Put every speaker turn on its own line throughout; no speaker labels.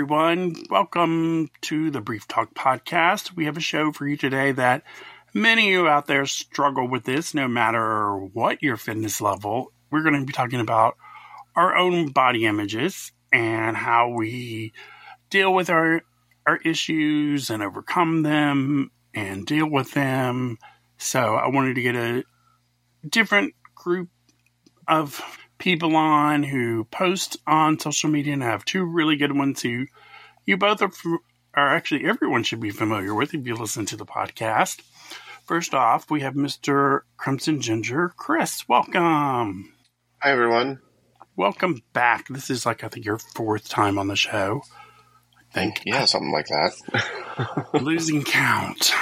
everyone. Welcome to the Brief Talk Podcast. We have a show for you today that many of you out there struggle with this, no matter what your fitness level. We're going to be talking about our own body images and how we deal with our our issues and overcome them and deal with them. So I wanted to get a different group of people on who post on social media and I have two really good ones who you both are, are actually everyone should be familiar with if you listen to the podcast. First off, we have Mr. Crimson Ginger, Chris. Welcome.
Hi, everyone.
Welcome back. This is like, I think, your fourth time on the show.
I think. Yeah, something like that.
losing count.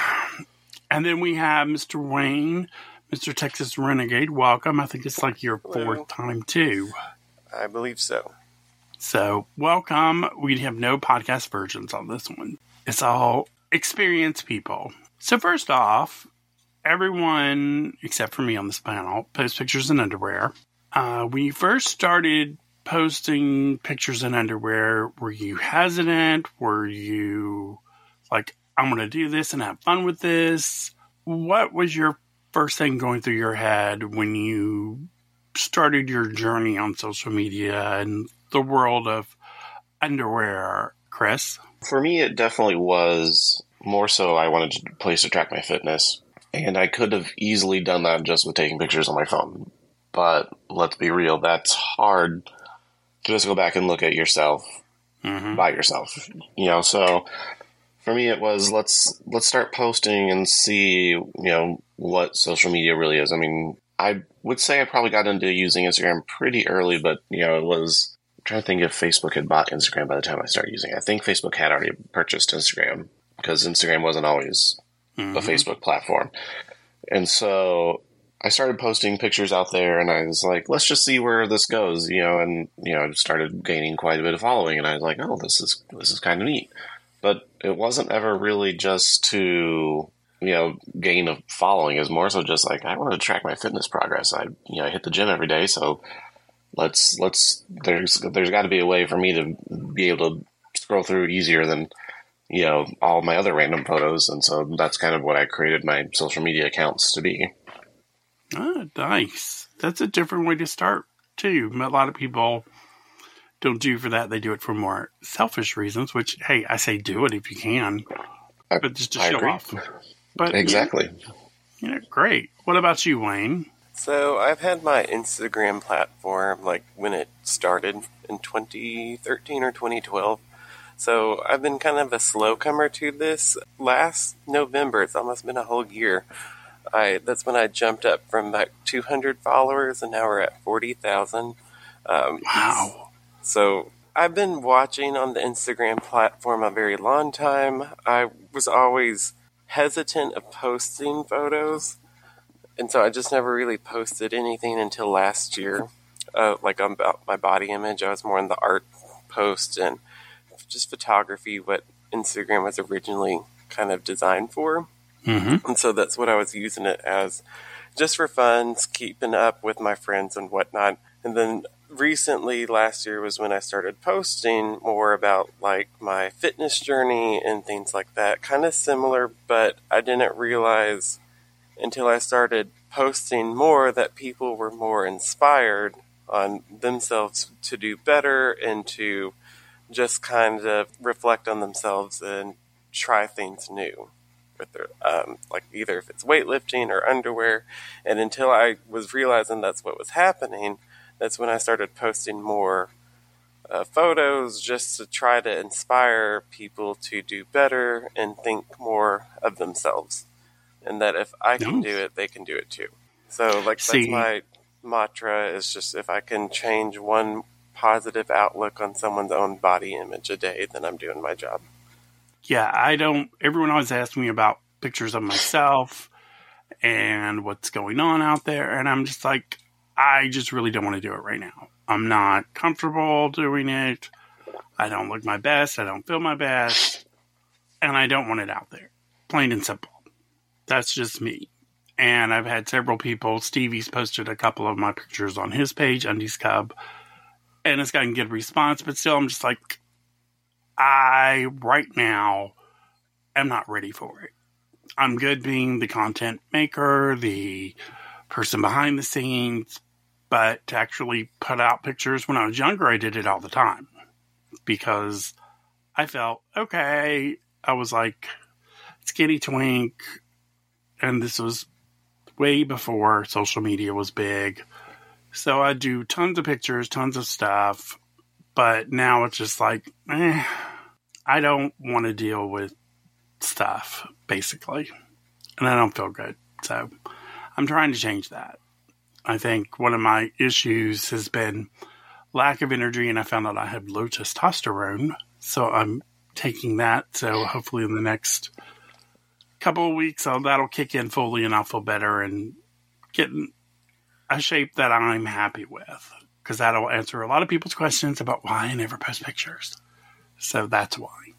And then we have Mr. Wayne, Mr. Texas Renegade. Welcome. I think it's like your Hello. fourth time, too.
I believe so.
So, welcome. We have no podcast versions on this one. It's all experienced people. So, first off, everyone except for me on this panel posts pictures in underwear. Uh, when you first started posting pictures in underwear, were you hesitant? Were you like, I'm going to do this and have fun with this? What was your first thing going through your head when you started your journey on social media and the world of underwear, Chris?
For me, it definitely was more so I wanted a place to track my fitness. And I could have easily done that just with taking pictures on my phone. But let's be real, that's hard to just go back and look at yourself mm-hmm. by yourself. You know, so for me it was let's let's start posting and see, you know, what social media really is. I mean, I would say I probably got into using Instagram pretty early, but you know, it was I'm trying to think if Facebook had bought Instagram by the time I started using it. I think Facebook had already purchased Instagram because Instagram wasn't always mm-hmm. a Facebook platform. And so I started posting pictures out there and I was like, let's just see where this goes, you know, and you know, I started gaining quite a bit of following and I was like, oh, this is this is kind of neat. But it wasn't ever really just to you know gain a following. Is more so just like I wanted to track my fitness progress. I you know I hit the gym every day, so let's let's there's there's got to be a way for me to be able to scroll through easier than you know all my other random photos and so that's kind of what i created my social media accounts to be
ah nice that's a different way to start too a lot of people don't do for that they do it for more selfish reasons which hey i say do it if you can I, but just to I show agree. off
but exactly
yeah, yeah great what about you wayne
so I've had my Instagram platform like when it started in 2013 or 2012. So I've been kind of a slow comer to this. Last November, it's almost been a whole year. I that's when I jumped up from about 200 followers, and now we're at 40,000.
Um, wow!
So I've been watching on the Instagram platform a very long time. I was always hesitant of posting photos, and so I just never really posted anything until last year. Uh, like about my body image, I was more in the art post and just photography, what Instagram was originally kind of designed for. Mm-hmm. And so that's what I was using it as just for fun, keeping up with my friends and whatnot. And then recently, last year, was when I started posting more about like my fitness journey and things like that. Kind of similar, but I didn't realize until I started posting more that people were more inspired on themselves to do better and to just kind of reflect on themselves and try things new with their um, like either if it's weightlifting or underwear and until i was realizing that's what was happening that's when i started posting more uh, photos just to try to inspire people to do better and think more of themselves and that if i can do it they can do it too so like See. that's my mantra is just if i can change one positive outlook on someone's own body image a day, then I'm doing my job.
Yeah, I don't. Everyone always asks me about pictures of myself and what's going on out there. And I'm just like, I just really don't want to do it right now. I'm not comfortable doing it. I don't look my best. I don't feel my best. And I don't want it out there. Plain and simple. That's just me. And I've had several people. Stevie's posted a couple of my pictures on his page, Undies Cub and it's gotten good response, but still, I'm just like, I, right now, am not ready for it. I'm good being the content maker, the person behind the scenes, but to actually put out pictures when I was younger, I did it all the time because I felt okay. I was like skinny twink, and this was way before social media was big. So I do tons of pictures, tons of stuff, but now it's just like, eh, I don't want to deal with stuff, basically. And I don't feel good. So I'm trying to change that. I think one of my issues has been lack of energy, and I found out I have low testosterone. So I'm taking that. So hopefully, in the next couple of weeks, I'll, that'll kick in fully, and I'll feel better and get in a shape that I'm happy with. Because that'll answer a lot of people's questions about why I never post pictures. So that's why.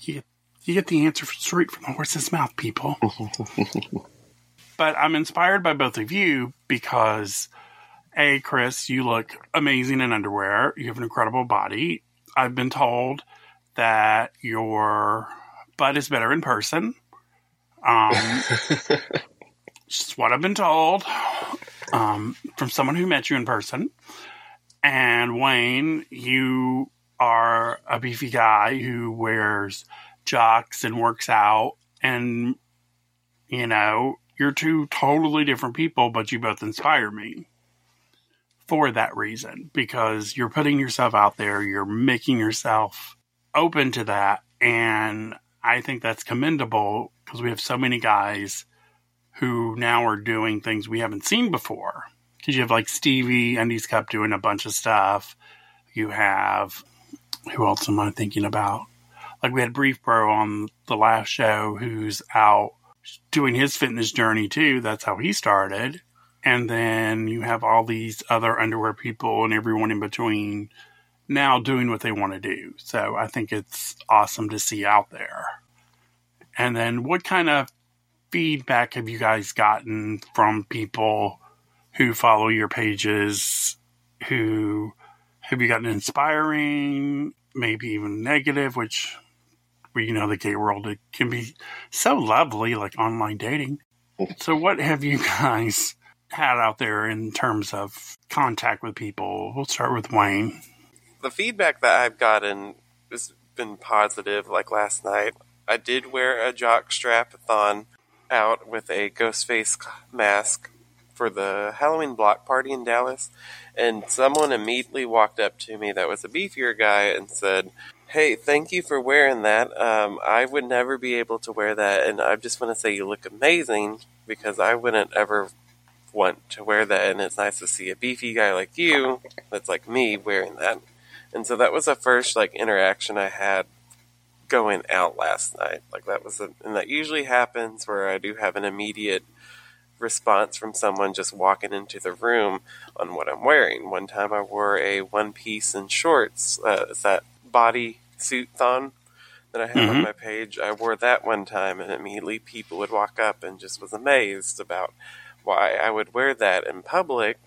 You get, you get the answer straight from the horse's mouth, people. but I'm inspired by both of you because, A, Chris, you look amazing in underwear. You have an incredible body. I've been told that your butt is better in person. Um, just what I've been told um, from someone who met you in person. And Wayne, you are a beefy guy who wears jocks and works out. And, you know, you're two totally different people, but you both inspire me for that reason because you're putting yourself out there, you're making yourself open to that. And I think that's commendable because we have so many guys who now are doing things we haven't seen before. Because you have like Stevie, Undies Cub doing a bunch of stuff. You have, who else am I thinking about? Like we had Brief Bro on the last show who's out doing his fitness journey too. That's how he started. And then you have all these other underwear people and everyone in between now doing what they want to do. So I think it's awesome to see out there. And then what kind of feedback have you guys gotten from people who follow your pages? Who have you gotten inspiring, maybe even negative, which well, you know the gay world it can be so lovely, like online dating. So, what have you guys had out there in terms of contact with people? We'll start with Wayne.
The feedback that I've gotten has been positive. Like last night, I did wear a jock strapathon out with a ghost face mask for the Halloween block party in Dallas, and someone immediately walked up to me that was a beefier guy and said, Hey, thank you for wearing that. Um, I would never be able to wear that, and I just want to say you look amazing because I wouldn't ever want to wear that, and it's nice to see a beefy guy like you that's like me wearing that. And so that was the first like interaction I had going out last night. Like that was, a, and that usually happens where I do have an immediate response from someone just walking into the room on what I'm wearing. One time I wore a one piece and shorts. Uh, that body suit thon that I have mm-hmm. on my page. I wore that one time, and immediately people would walk up and just was amazed about why I would wear that in public.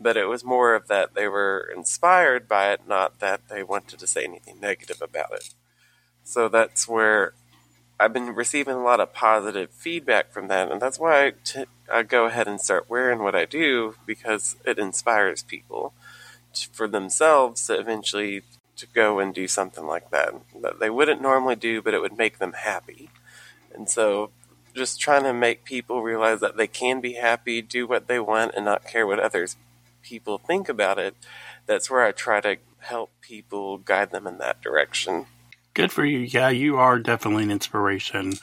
But it was more of that they were inspired by it, not that they wanted to say anything negative about it. So that's where I've been receiving a lot of positive feedback from that, and that's why I, t- I go ahead and start wearing what I do because it inspires people to, for themselves to eventually to go and do something like that that they wouldn't normally do, but it would make them happy. And so, just trying to make people realize that they can be happy, do what they want, and not care what others people think about it. That's where I try to help people guide them in that direction.
Good for you. Yeah, you are definitely an inspiration,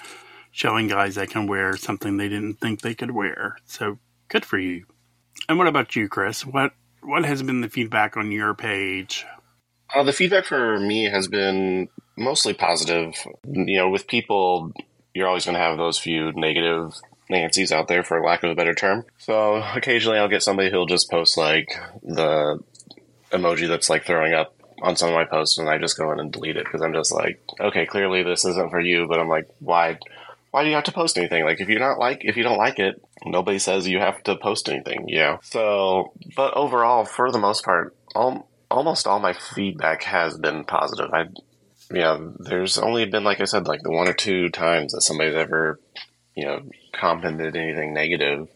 showing guys that can wear something they didn't think they could wear. So good for you. And what about you, Chris? What what has been the feedback on your page?
Uh, the feedback for me has been mostly positive. You know, with people, you're always going to have those few negative Nancy's out there, for lack of a better term. So occasionally, I'll get somebody who'll just post like the emoji that's like throwing up on some of my posts and I just go in and delete it because I'm just like, okay, clearly this isn't for you, but I'm like, why, why do you have to post anything? Like, if you're not like, if you don't like it, nobody says you have to post anything, you know? So, but overall, for the most part, all, almost all my feedback has been positive. I, yeah, there's only been, like I said, like the one or two times that somebody's ever, you know, commented anything negative,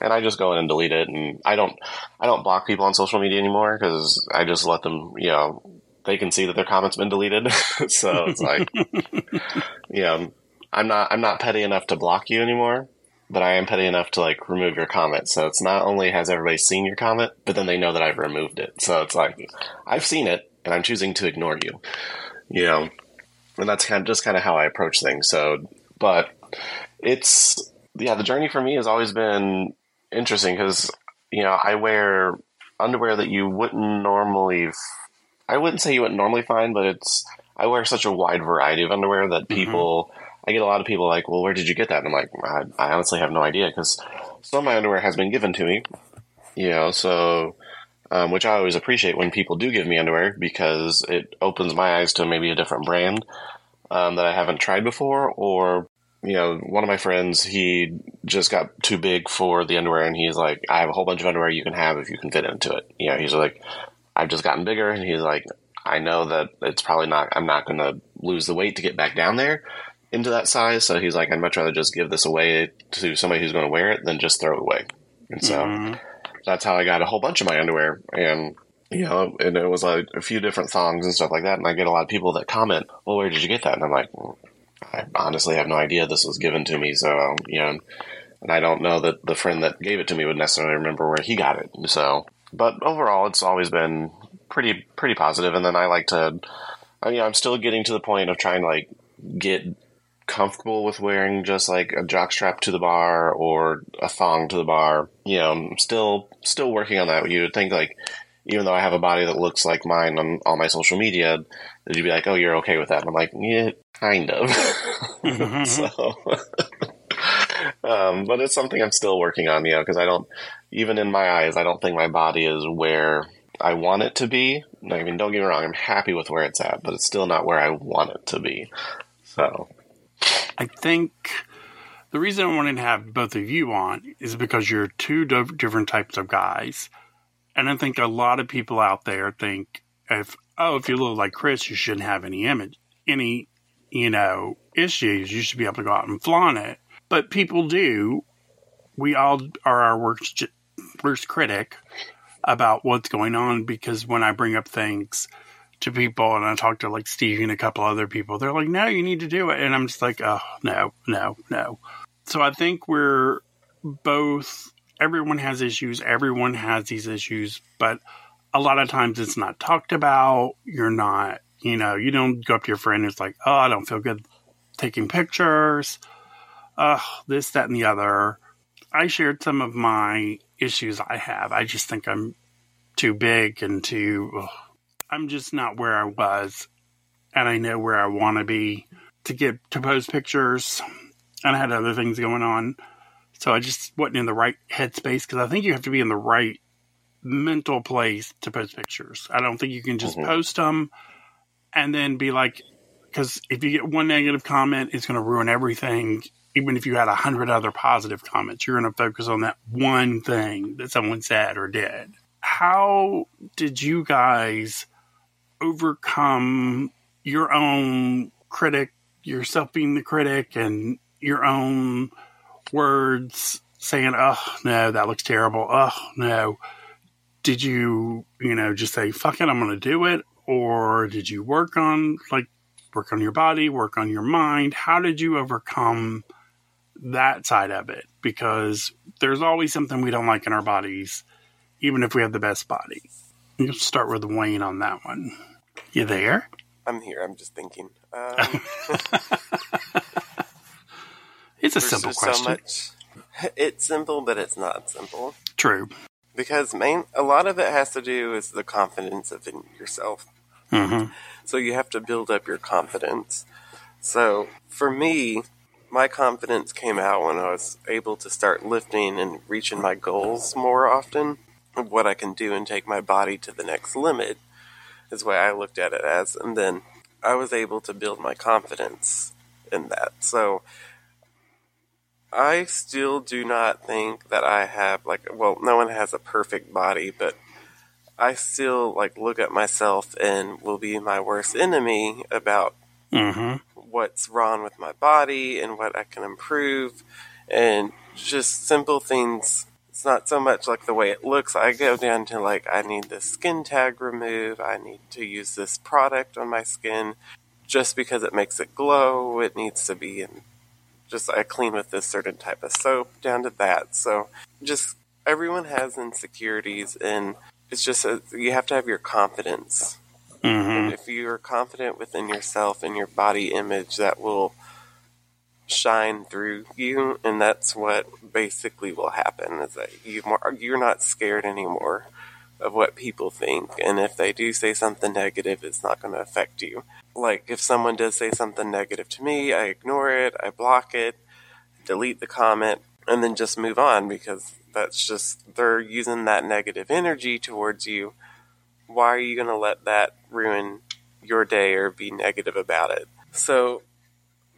and I just go in and delete it. And I don't, I don't block people on social media anymore because I just let them, you know, they can see that their comment's been deleted. so it's like, you know, I'm not, I'm not petty enough to block you anymore but I am petty enough to like remove your comment. So it's not only has everybody seen your comment, but then they know that I've removed it. So it's like I've seen it and I'm choosing to ignore you. You know, and that's kind of just kind of how I approach things. So, but it's yeah, the journey for me has always been interesting because you know I wear underwear that you wouldn't normally. I wouldn't say you wouldn't normally find, but it's I wear such a wide variety of underwear that people. Mm-hmm I get a lot of people like, well, where did you get that? And I'm like, I, I honestly have no idea because some of my underwear has been given to me, you know, so, um, which I always appreciate when people do give me underwear because it opens my eyes to maybe a different brand um, that I haven't tried before. Or, you know, one of my friends, he just got too big for the underwear and he's like, I have a whole bunch of underwear you can have if you can fit into it. You know, he's like, I've just gotten bigger and he's like, I know that it's probably not, I'm not going to lose the weight to get back down there into that size. So he's like, I'd much rather just give this away to somebody who's going to wear it than just throw it away. And so mm-hmm. that's how I got a whole bunch of my underwear. And, you know, and it was like a few different thongs and stuff like that. And I get a lot of people that comment, well, where did you get that? And I'm like, well, I honestly have no idea this was given to me. So, you know, and I don't know that the friend that gave it to me would necessarily remember where he got it. So, but overall, it's always been pretty, pretty positive. And then I like to, I mean, I'm still getting to the point of trying to like get comfortable with wearing just like a jockstrap to the bar or a thong to the bar. You know, I'm still still working on that. You would think like even though I have a body that looks like mine on all my social media, that you'd be like, "Oh, you're okay with that?" And I'm like, "Yeah, kind of." Mm-hmm. so, um, but it's something I'm still working on, you know, because I don't, even in my eyes, I don't think my body is where I want it to be. I mean, don't get me wrong, I'm happy with where it's at, but it's still not where I want it to be. So,
I think the reason I wanted to have both of you on is because you're two different types of guys. And I think a lot of people out there think if, oh, if you look like Chris, you shouldn't have any image, any, you know, issues. You should be able to go out and flaunt it. But people do. We all are our worst, worst critic about what's going on because when I bring up things, to people and I talked to like Steve and a couple other people. They're like, no, you need to do it. And I'm just like, oh, no, no, no. So I think we're both, everyone has issues. Everyone has these issues, but a lot of times it's not talked about. You're not, you know, you don't go up to your friend it's like, oh, I don't feel good taking pictures. Uh, this, that, and the other. I shared some of my issues I have. I just think I'm too big and too. Ugh I'm just not where I was, and I know where I want to be to get to post pictures, and I had other things going on, so I just wasn't in the right headspace because I think you have to be in the right mental place to post pictures. I don't think you can just mm-hmm. post them and then be like, because if you get one negative comment, it's going to ruin everything. Even if you had a hundred other positive comments, you're going to focus on that one thing that someone said or did. How did you guys? Overcome your own critic, yourself being the critic, and your own words saying, oh, no, that looks terrible. Oh, no. Did you, you know, just say, fuck it, I'm going to do it? Or did you work on, like, work on your body, work on your mind? How did you overcome that side of it? Because there's always something we don't like in our bodies, even if we have the best body. You'll start with Wayne on that one. You there?
I'm here. I'm just thinking. Um,
it's a simple question. So much,
it's simple, but it's not simple.
True.
Because main, a lot of it has to do with the confidence of in yourself. Mm-hmm. So you have to build up your confidence. So for me, my confidence came out when I was able to start lifting and reaching my goals more often of what I can do and take my body to the next limit is the way I looked at it as. And then I was able to build my confidence in that. So I still do not think that I have, like, well, no one has a perfect body, but I still like look at myself and will be my worst enemy about
Mm-hmm.
what's wrong with my body and what I can improve and just simple things. It's not so much like the way it looks. I go down to like I need this skin tag removed. I need to use this product on my skin just because it makes it glow. It needs to be in just I clean with this certain type of soap down to that. So just everyone has insecurities and it's just a, you have to have your confidence
Mm-hmm.
and if you're confident within yourself and your body image, that will shine through you, and that's what basically will happen. Is that you you're not scared anymore of what people think, and if they do say something negative, it's not going to affect you. Like if someone does say something negative to me, I ignore it, I block it, delete the comment, and then just move on because that's just they're using that negative energy towards you why are you going to let that ruin your day or be negative about it? So,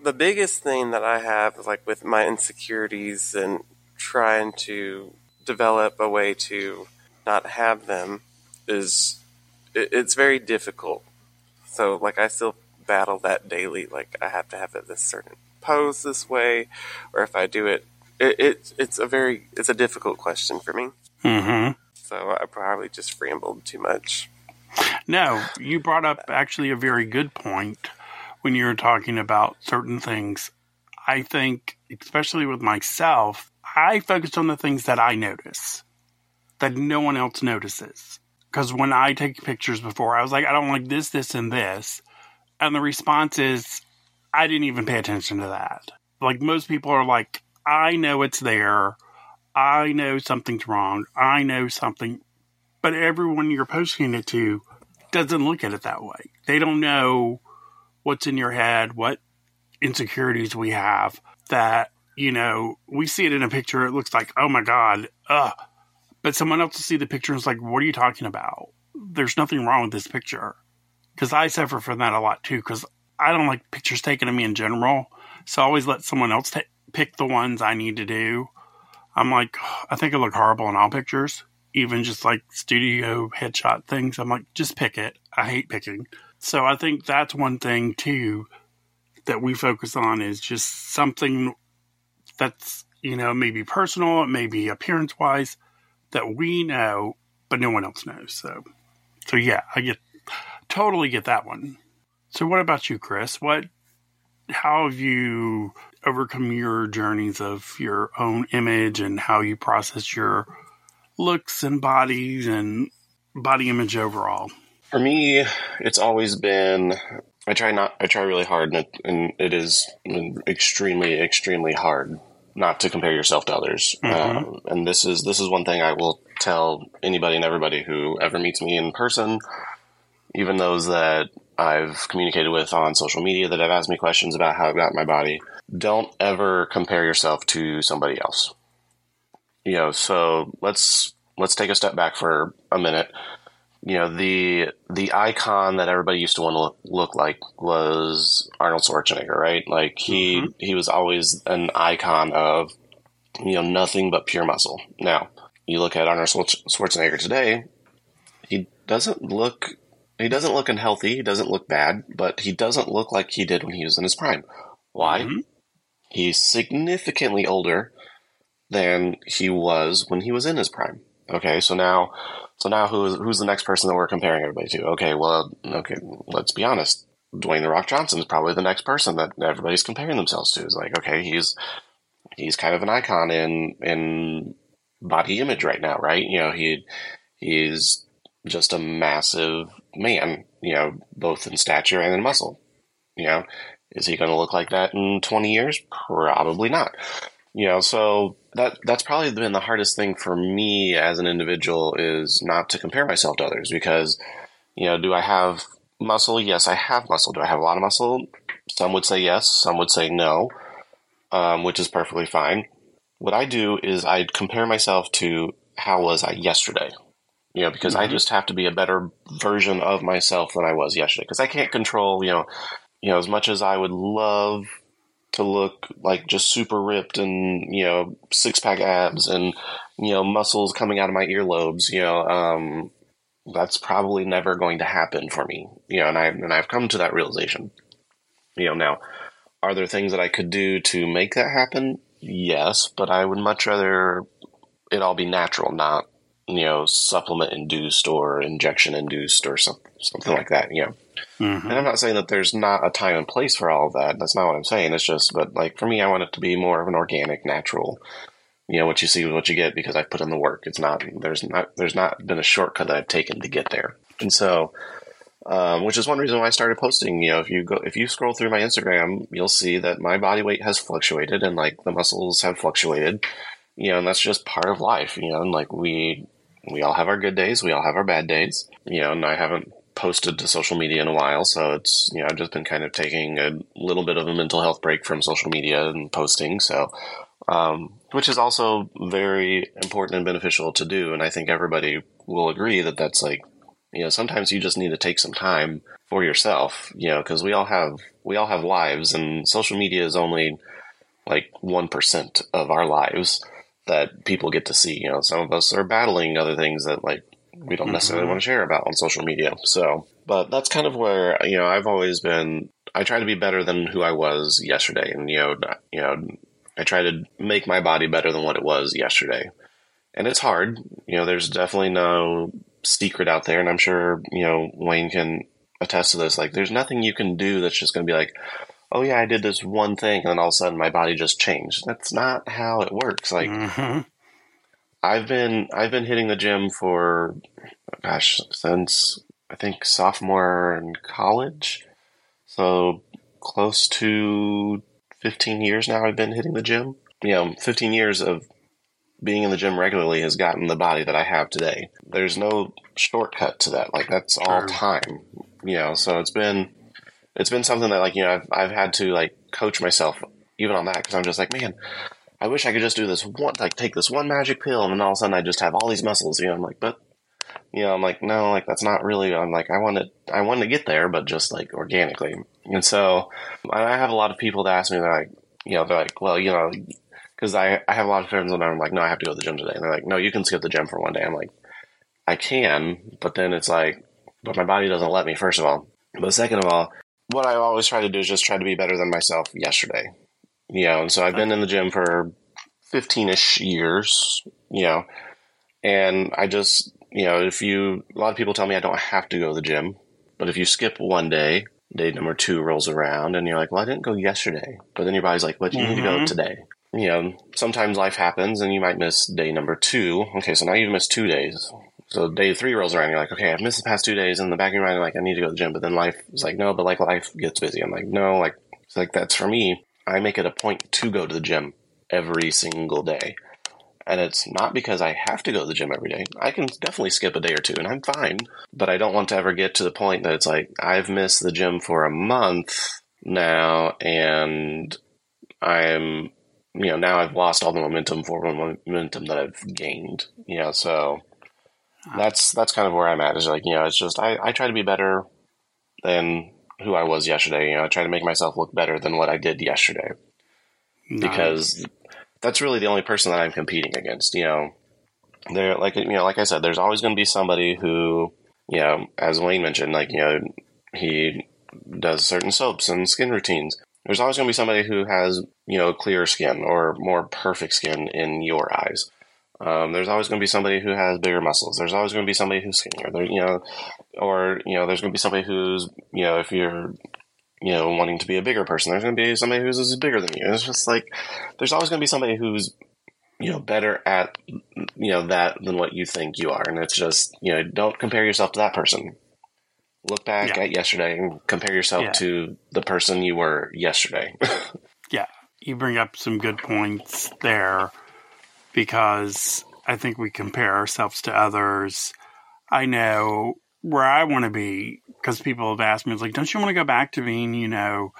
the biggest thing that I have, like with my insecurities and trying to develop a way to not have them, is it, it's very difficult. So, like, I still battle that daily. Like, I have to have it this certain pose this way, or if I do it, it, it it's a very it's a difficult question for me.
Mm-hmm.
So I probably just rambled too much.
No, you brought up actually a very good point when you were talking about certain things. I think, especially with myself, I focus on the things that I notice that no one else notices. Because when I take pictures before, I was like, I don't like this, this, and this. And the response is, I didn't even pay attention to that. Like most people are like, I know it's there. I know something's wrong. I know something. But everyone you're posting it to doesn't look at it that way. They don't know what's in your head, what insecurities we have that, you know, we see it in a picture. It looks like, oh my God, ugh. But someone else will see the picture and it's like, what are you talking about? There's nothing wrong with this picture. Because I suffer from that a lot too, because I don't like pictures taken of me in general. So I always let someone else ta pick the ones I need to do. I'm like, I think I look horrible in all pictures, even just like studio headshot things. I'm like, just pick it. I hate picking. So I think that's one thing too that we focus on is just something that's, you know, maybe personal, maybe appearance wise that we know, but no one else knows. So, so yeah, I get totally get that one. So what about you, Chris? What, how have you overcome your journeys of your own image and how you process your looks and bodies and body image overall?
For me, it's always been. I try not. I try really hard, and it, and it is extremely, extremely hard not to compare yourself to others.
Mhm.
Um, and this is this is one thing I will tell anybody and everybody who ever meets me in person, even those that I've communicated with on social media that have asked me questions about how I've got my body. Don't ever compare yourself to somebody else. You know, so let's let's take a step back for a minute. You know, the the icon that everybody used to want to look, look like was Arnold Schwarzenegger, right? Like he he was always an icon of you know nothing but pure muscle. Now you look at Arnold Schwarzenegger today, he doesn't look he doesn't look unhealthy. He doesn't look bad, but he doesn't look like he did when he was in his prime. Why?
Mhm.
He's significantly older than he was when he was in his prime. Okay, so now, so now who's who's the next person that we're comparing everybody to? Okay, well, okay, let's be honest. Dwayne the Rock Johnson is probably the next person that everybody's comparing themselves to. Is like, okay, he's he's kind of an icon in in body image right now, right? You know, he he's just a massive man, you know, both in stature and in muscle. You know, is he going to look like that in 20 years? Probably not. You know, so that that's probably been the hardest thing for me as an individual is not to compare myself to others because, you know, do I have muscle? Yes, I have muscle. Do I have a lot of muscle? Some would say yes, some would say no, um, which is perfectly fine. What I do is I compare myself to how was I yesterday you know, because I
Mhm.
just have to be a better version of myself than I was yesterday. Because I can't control, you know, you know, as much as I would love to look like just super ripped and you know six pack abs and you know muscles coming out of my earlobes, you know, um, that's probably never going to happen for me. You know, and I and I've come to that realization. You know, now are there things that I could do to make that happen? Yes, but I would much rather it all be natural, not you know supplement induced or injection induced or some, something like that. You know, mm-hmm. and I'm not saying that there's not a time and place for all of that. That's not what I'm saying. It's just, but like for me, I want it to be more of an organic, natural. You know, what you see is what you get because I've put in the work. It's not there's not there's not been a shortcut that I've taken to get there, and so. Um, which is one reason why I started posting. You know, if you go, if you scroll through my Instagram, you'll see that my body weight has fluctuated and like the muscles have fluctuated. You know, and that's just part of life. You know, and like we we all have our good days, we all have our bad days. You know, and I haven't posted to social media in a while, so it's you know I've just been kind of taking a little bit of a mental health break from social media and posting. So, um, which is also very important and beneficial to do, and I think everybody will agree that that's like you know sometimes you just need to take some time for yourself. You know, because we all have we all have lives, and social media is only like one percent of our lives that people get to see. You know, some of us are battling other things that like we don't necessarily mm-hmm. want to share about on social media. So, but that's kind of where you know I've always been. I try to be better than who I was yesterday, and you know, you know, I try to make my body better than what it was yesterday. And it's hard. You know, there's definitely no secret out there, and I'm sure you know Wayne can attest to this. Like, there's nothing you can do that's just going to be like, oh yeah, I did this one thing, and then all of a sudden my body just changed. That's not how it works. Like mm-hmm. I've been I've been hitting the gym for gosh since I think sophomore in college, so close to fifteen years now. I've been hitting the gym. You know, fifteen years of being in the gym regularly has gotten the body that I have today. There's no shortcut to that. Like that's all time. You know, so it's been it's been something that like you know I've I've had to like coach myself even on that because I'm just like man, I wish I could just do this one like take this one magic pill and then all of a sudden I just have all these muscles. You know, I'm like, but you know, I'm like, no, like that's not really. I'm like, I want to I want to get there, but just like organically. And so I have a lot of people that ask me, they're like, you know, they're like, well, you know, because I I have a lot of friends and I'm like, no, I have to go to the gym today, and they're like, no, you can skip the gym for one day. I'm like, I can, but then it's like, but my body doesn't let me. First of all, but second of all, what I always try to do is just try to be better than myself yesterday. You know, and so I've been in the gym for 15 ish years, you know, and I just, you know, if you, a lot of people tell me I don't have to go to the gym, but if you skip one day, day number two rolls around and you're like, well, I didn't go yesterday. But then your body's like, but you mm-hmm. need to go mm-hmm. today. You know, sometimes life happens and you might miss day number two. Okay, so now you've missed two days. So day three rolls around, you're like, okay, I've missed the past two days. In the back of your mind, like, I need to go to the gym. But then life is like, no, but like life gets busy. I'm like, no, like, it's like that's for me. I make it a point to go to the gym every single day. And it's not because I have to go to the gym every day. I can definitely skip a day or two and I'm fine. But I don't want to ever get to the point that it's like, I've missed the gym for a month now and I'm, you know, now I've lost all the momentum, forward momentum that I've gained. You know, so that's that's kind of where I'm at. Is like you know, it's just I, I try to be better than who I was yesterday. You know, I try to make myself look better than what I did yesterday nice. because that's really the only person that I'm competing against. You know, there like you know, like I said, there's always going to be somebody who you know, as Wayne mentioned, like you know, he does certain soaps and skin routines. There's always going to be somebody who has you know clearer skin or more perfect skin in your eyes. Um, there's always going to be somebody who has bigger muscles. There's always going to be somebody who's skinnier. There, you know, or you know, there's going to be somebody who's you know, if you're you know wanting to be a bigger person, there's going to be somebody who's, bigger than you. It's just like there's always going to be somebody who's you know better at you know that than what you think you are, and it's just you know don't compare yourself to that person. Look back yeah. at yesterday and compare yourself yeah. to the person you were yesterday.
yeah, you bring up some good points there because I think we compare ourselves to others. I know where I want to be because people have asked me, like, don't you want to go back to being, you know,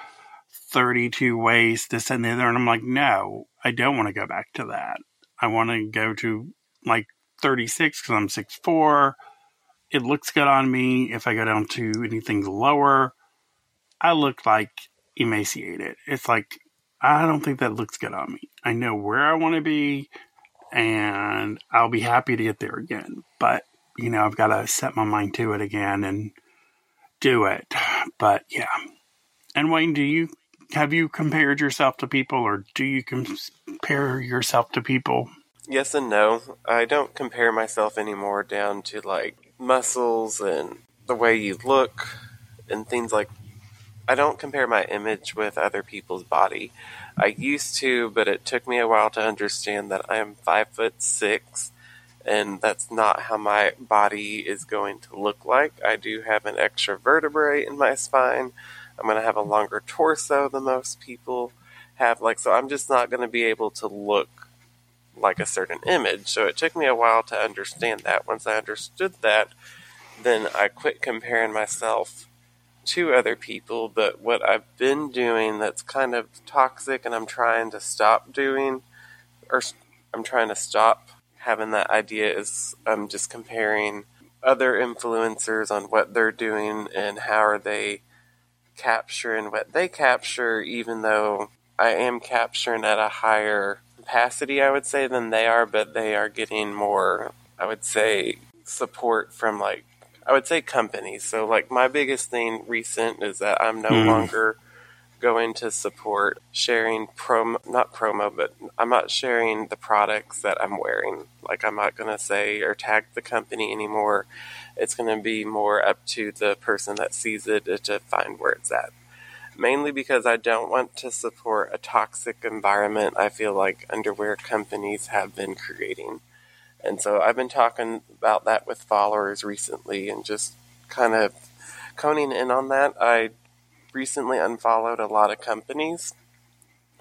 32 ways, this and the other? And I'm like, no, I don't want to go back to that. I want to go to like 36 because I'm 6'4. It looks good on me. If I go down to anything lower, I look like emaciated. It's like, I don't think that looks good on me. I know where I want to be and I'll be happy to get there again. But you know, I've got to set my mind to it again and do it. But yeah. And Wayne, do you have you compared yourself to people or do you compare yourself to people?
Yes and no. I don't compare myself anymore down to like muscles and the way you look and things like I don't compare my image with other people's body. I used to, but it took me a while to understand that I am five foot six and that's not how my body is going to look like. I do have an extra vertebrae in my spine. I'm going to have a longer torso than most people have. Like, so I'm just not going to be able to look like a certain image. So it took me a while to understand that. Once I understood that, then I quit comparing myself to other people. But what I've been doing that's kind of toxic and I'm trying to stop doing, or I'm trying to stop having that idea is I'm just comparing other influencers on what they're doing and how are they capturing what they capture, even though I am capturing at a higher capacity, I would say, than they are, but they are getting more, I would say, support from like, I would say companies. So, like, my biggest thing recent is that I'm no mm. longer going to support sharing promo, not promo, but I'm not sharing the products that I'm wearing. Like, I'm not going to say or tag the company anymore. It's going to be more up to the person that sees it to find where it's at. Mainly because I don't want to support a toxic environment I feel like underwear companies have been creating. And so I've been talking about that with followers recently and just kind of coning in on that. I recently unfollowed a lot of companies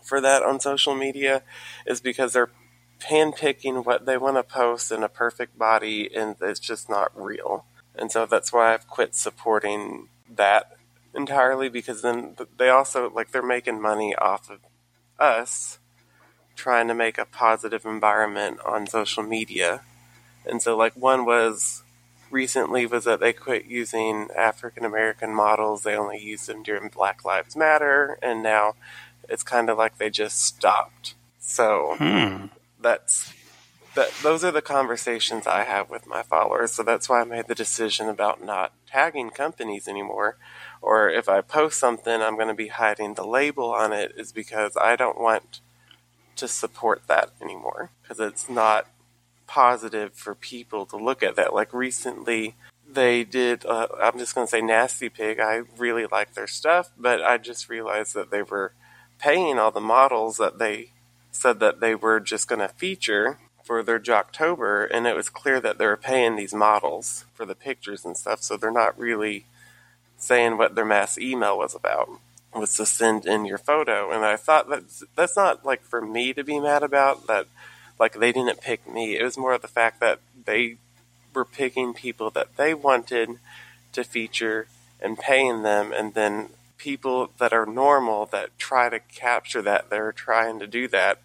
for that on social media is because they're handpicking what they want to post in a perfect body and it's just not real. And so that's why I've quit supporting that entirely because then they also like they're making money off of us trying to make a positive environment on social media. And so like one was recently was that they quit using African American models. They only used them during Black Lives Matter, and now it's kind of like they just stopped. So hmm. that's that. Those are the conversations I have with my followers. So that's why I made the decision about not tagging companies anymore. Or if I post something, I'm going to be hiding the label on it, is because I don't want to support that anymore because it's not positive for people to look at that. Like recently, they did, uh, I'm just going to say Nasty Pig. I really like their stuff, but I just realized that they were paying all the models that they said that they were just going to feature for their Jocktober, and it was clear that they were paying these models for the pictures and stuff, so they're not really saying what their mass email was about was to send in your photo and i thought that that's not like for me to be mad about that like they didn't pick me. It was more of the fact that they were picking people that they wanted to feature and paying them, and then people that are normal that try to capture that, they're trying to do that,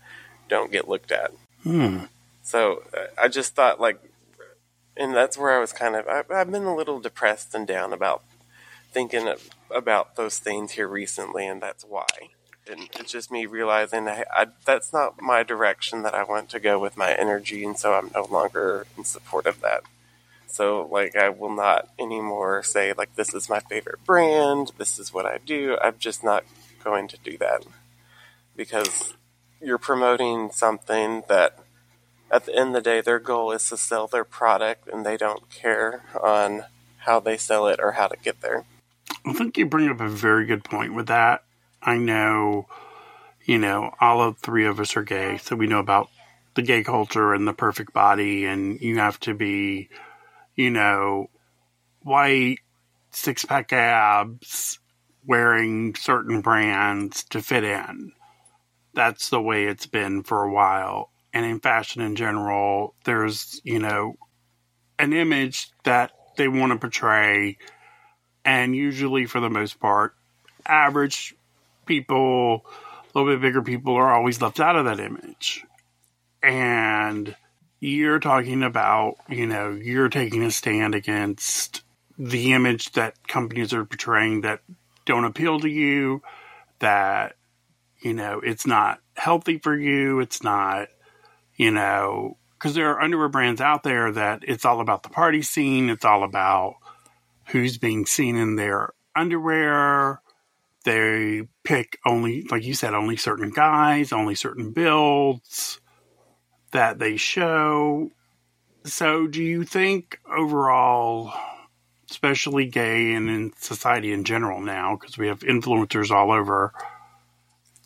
don't get looked at. Hmm. So uh, I just thought, like, and that's where I was kind of, I, have been a little depressed and down about thinking of, about those things here recently, and that's why and it's just me realizing I, I, that's not my direction that I want to go with my energy, and so I'm no longer in support of that. So, like, I will not anymore say, like, this is my favorite brand, this is what I do. I'm just not going to do that because you're promoting something that at the end of the day, their goal is to sell their product and they don't care on how they sell it or how to get there.
I think you bring up a very good point with that. I know, you know, all of three of us are gay, so we know about the gay culture and the perfect body, and you have to be, you know, white, six pack abs, wearing certain brands to fit in. That's the way it's been for a while. And in fashion in general, there's, you know, an image that they want to portray. And usually, for the most part, average people, a little bit bigger people, are always left out of that image. And you're talking about, you know, you're taking a stand against the image that companies are portraying that don't appeal to you, that, you know, it's not healthy for you, it's not, you know, because there are underwear brands out there that it's all about the party scene. It's all about who's being seen in their underwear. They pick only, like you said, only certain guys, only certain builds that they show. So, do you think overall, especially gay and in society in general now, because we have influencers all over,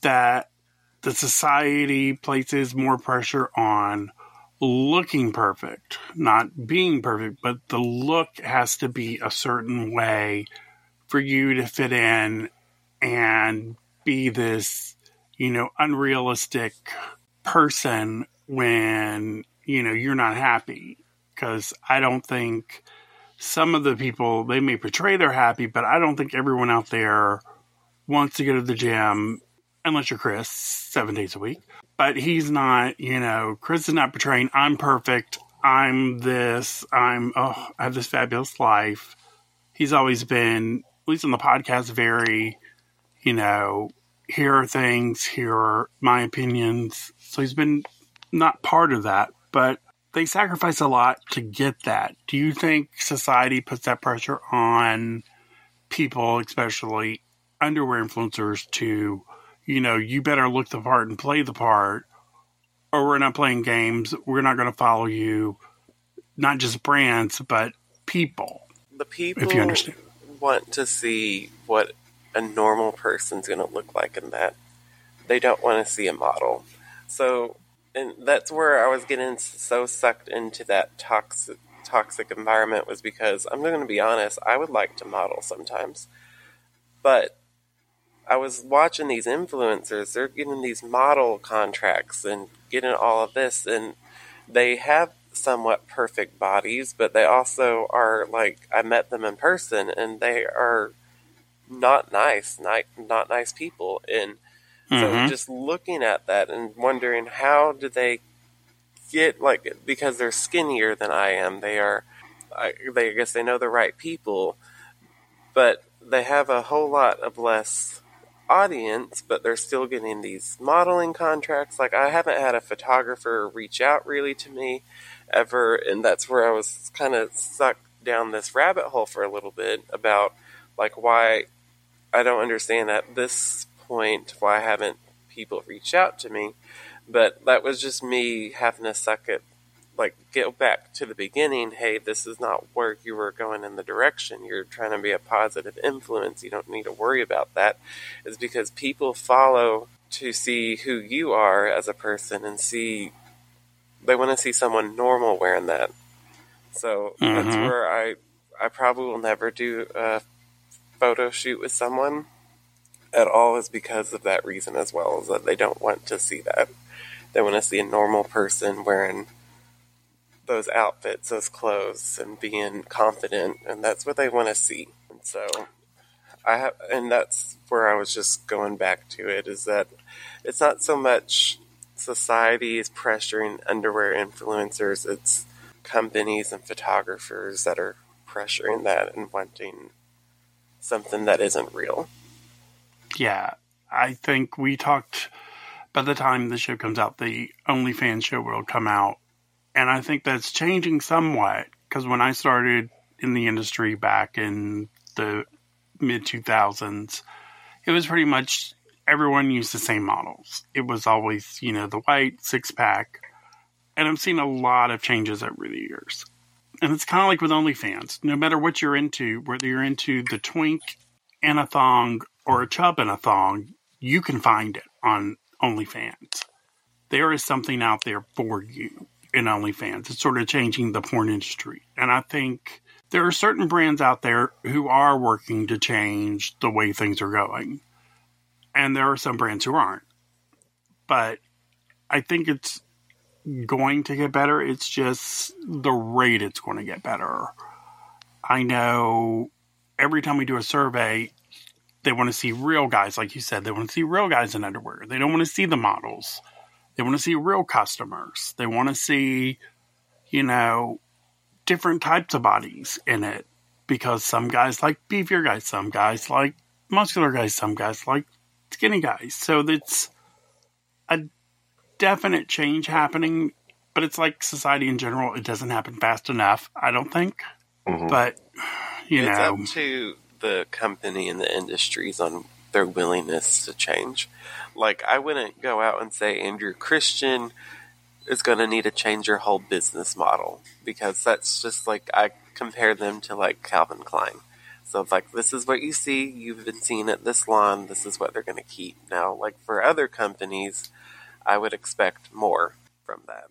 that the society places more pressure on looking perfect, not being perfect, but the look has to be a certain way for you to fit in and be this, you know, unrealistic person when, you know, you're not happy. Because I don't think some of the people, they may portray they're happy, but I don't think everyone out there wants to go to the gym, unless you're Chris, seven days a week. But he's not, you know, Chris is not portraying, I'm perfect, I'm this, I'm, oh, I have this fabulous life. He's always been, at least on the podcast, very you know, here are things, here are my opinions. So he's been not part of that, but they sacrifice a lot to get that. Do you think society puts that pressure on people, especially underwear influencers, to, you know, you better look the part and play the part, or we're not playing games. We're not going to follow you, not just brands, but people.
The people
if you understand.
want to see what a normal person's going to look like in that. They don't want to see a model. So, and that's where I was getting so sucked into that toxic toxic environment was because I'm going to be honest, I would like to model sometimes. But I was watching these influencers, they're getting these model contracts and getting all of this and they have somewhat perfect bodies, but they also are like I met them in person and they are not nice, not not nice people, and mm-hmm. so just looking at that and wondering how do they get like because they're skinnier than I am, they are, I, they I guess they know the right people, but they have a whole lot of less audience, but they're still getting these modeling contracts. Like I haven't had a photographer reach out really to me ever, and that's where I was kind of sucked down this rabbit hole for a little bit about like why I don't understand at this point why haven't people reached out to me. But that was just me having to suck it, like get back to the beginning. Hey, this is not where you were going in the direction. You're trying to be a positive influence. You don't need to worry about that. Is because people follow to see who you are as a person and see they want to see someone normal wearing that. So mm-hmm. that's where I I probably will never do a photo shoot with someone at all is because of that reason as well, is that they don't want to see that. They want to see a normal person wearing those outfits, those clothes, and being confident, and that's what they want to see. And so, I have, and that's where I was just going back to it is that it's not so much society is pressuring underwear influencers, it's companies and photographers that are pressuring that and wanting something that isn't real.
Yeah, I think we talked by the time the show comes out, the OnlyFans show will come out. And I think that's changing somewhat because when I started in the industry back in the mid 2000s, it was pretty much everyone used the same models. It was always, you know, the white six pack. And I've seen a lot of changes over the years and it's kind of like with OnlyFans. No matter what you're into, whether you're into the twink and a thong or a chub and a thong, you can find it on OnlyFans. There is something out there for you in OnlyFans. It's sort of changing the porn industry. And I think there are certain brands out there who are working to change the way things are going. And there are some brands who aren't. But I think it's going to get better. It's just the rate it's going to get better. I know every time we do a survey, they want to see real guys, like you said. They want to see real guys in underwear. They don't want to see the models. They want to see real customers. They want to see, you know, different types of bodies in it because some guys like beefier guys, some guys like muscular guys, some guys like skinny guys. So it's a definite change happening but it's like society in general. It doesn't happen fast enough. I don't think.
Mhm.
But you
it's
know, It's
up to the company and the industries on their willingness to change. Like, I wouldn't go out and say Andrew Christian is going to need to change your whole business model because that's just like I compare them to like Calvin Klein. So it's like this is what you see, you've been seeing at this salon, this is what they're going to keep. Now, like for other companies, I would expect more from that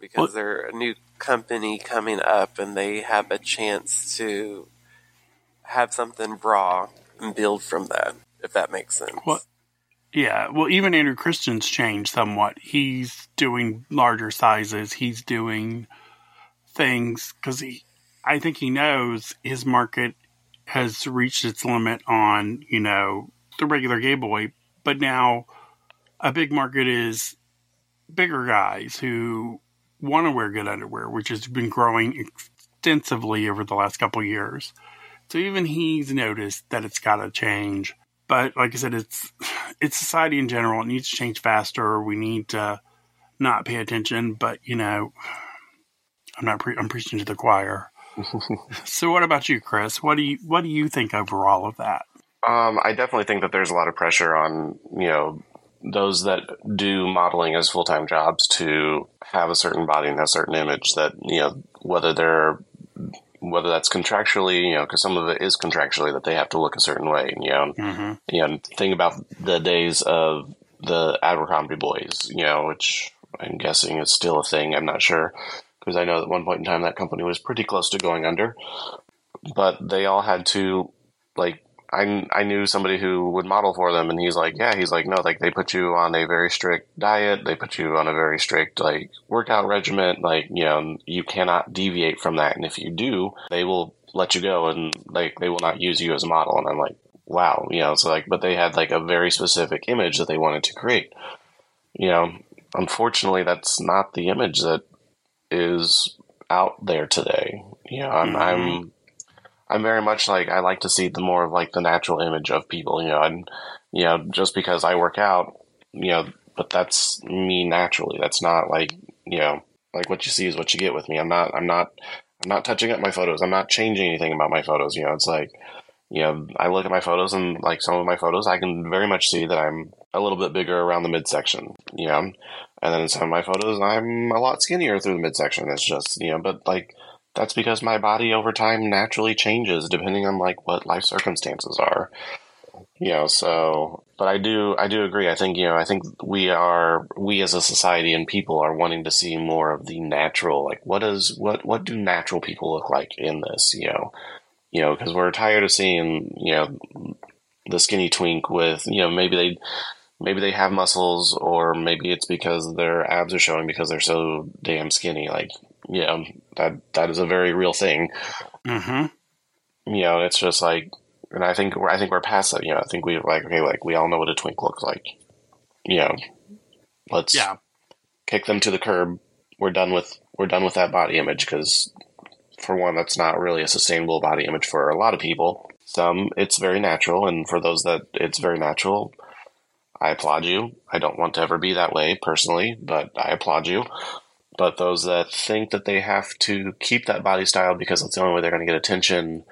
because
Well-
they're a new company coming up and they have a chance to have something raw and build from that, if that makes sense.
Yeah, well, even Andrew Christian's changed somewhat. He's doing larger sizes. He's doing things because he, I think he knows his market has reached its limit on, you know, the regular gay boy. But now a big market is bigger guys who want to wear good underwear, which has been growing extensively over the last couple years. So even he's noticed that it's got to change. But like I said, it's it's society in general. It needs to change faster. We need to not pay attention. But you know, I'm not. Pre- I'm preaching to the choir. so what about you, Chris? What do you what do you think overall of that?
Um, I definitely think that there's a lot of pressure on you know those that do modeling as full time jobs to have a certain body and a certain image that you know whether they're whether that's contractually you know because some of it is contractually that they have to look a certain way you know.
Mm-hmm.
you know think about the days of the Abercrombie boys you know which I'm guessing is still a thing I'm not sure. Because I know at one point in time that company was pretty close to going under. But they all had to like I, I knew somebody who would model for them and he's like yeah he's like no like they put you on a very strict diet. They put you on a very strict like workout regimen. Like you know you cannot deviate from that. And if you do they will let you go and like they will not use you as a model. And i'm like wow you know so like but they had like a very specific image that they wanted to create. You know unfortunately that's not the image that is out there today. You know i'm
Mhm.
i'm I'm very much like I like to see the more of like the natural image of people, you know, and you know, just because I work out, you know, but that's me naturally. That's not like you know, like what you see is what you get with me. I'm not, I'm not, I'm not touching up my photos. I'm not changing anything about my photos. You know, it's like, you know, I look at my photos and like some of my photos, I can very much see that I'm a little bit bigger around the midsection. You know, and then in some of my photos, I'm a lot skinnier through the midsection. It's just you know, but like that's because my body over time naturally changes depending on like what life circumstances are. You know so but i do i do agree. I think you know i think we are we as a society and people are wanting to see more of the natural like what is what what do natural people look like in this you know? You know because we're tired of seeing you know the skinny twink with you know maybe they maybe they have muscles or maybe it's because their abs are showing because they're so damn skinny. Like you know that that is a very real thing.
Mm-hmm.
you know it's just like and i think we're i think we're past that you know i think we like okay like we all know what a twink looks like. You know let's
Yeah.
kick them to the curb. We're done with we're done with that body image because for one that's not really a sustainable body image for a lot of people. Some it's very natural and for those that it's very natural i applaud you. I don't want to ever be that way personally but i applaud you but those that think that they have to keep that body style because that's the only way they're going to get attention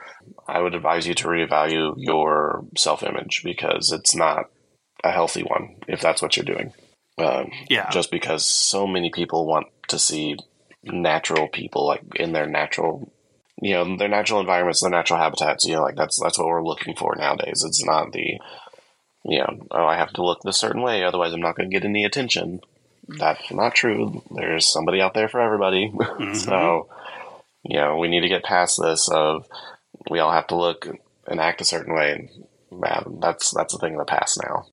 i would advise you to reevaluate your self-image because it's not a healthy one if that's what you're doing. Um,
Yeah.
just because so many people want to see natural people like in their natural you know their natural environments their natural habitats you know like that's that's what we're looking for nowadays. It's not the you know oh i have to look this certain way otherwise i'm not going to get any attention that's not true there's somebody out there for everybody
Mhm.
so you know we need to get past this of we all have to look and act a certain way and man that's that's a thing of the past now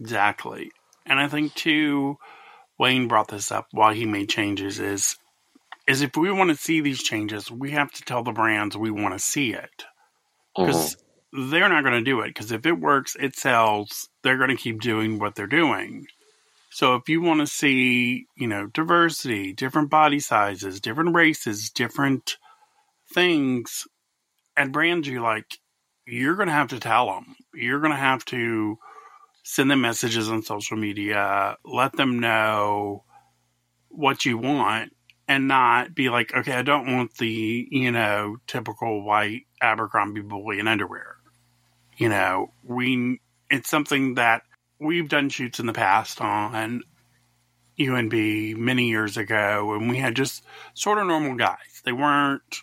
Exactly. And I think too, Wayne brought this up while he made changes is is if we want to see these changes, we have to tell the brands we want to see it. Because they're not going to do it. Because if it works, it sells, they're going to keep doing what they're doing. So if you want to see, you know, diversity, different body sizes, different races, different things, and brands you like, you're going to have to tell them. You're going to have to send them messages on social media, let them know what you want and not be like, okay, I don't want the, you know, typical white Abercrombie boy in underwear. You know, we, it's something that we've done shoots in the past on UNB many years ago, and we had just sort of normal guys. They weren't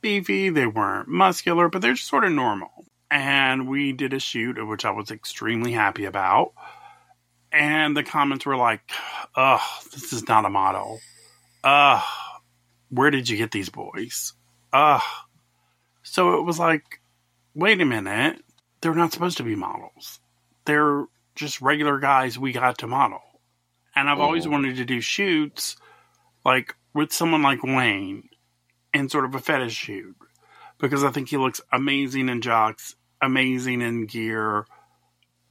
beefy, they weren't muscular, but they're just sort of normal. And we did a shoot, which I was extremely happy about. And the comments were like, ugh, this is not a model. Ugh, where did you get these boys? Ugh. So it was like, wait a minute, they're not supposed to be models. They're just regular guys we got to model. And I've always mm. wanted to do shoots like with someone like Wayne in sort of a fetish shoot because I think he looks amazing in jocks, amazing in gear.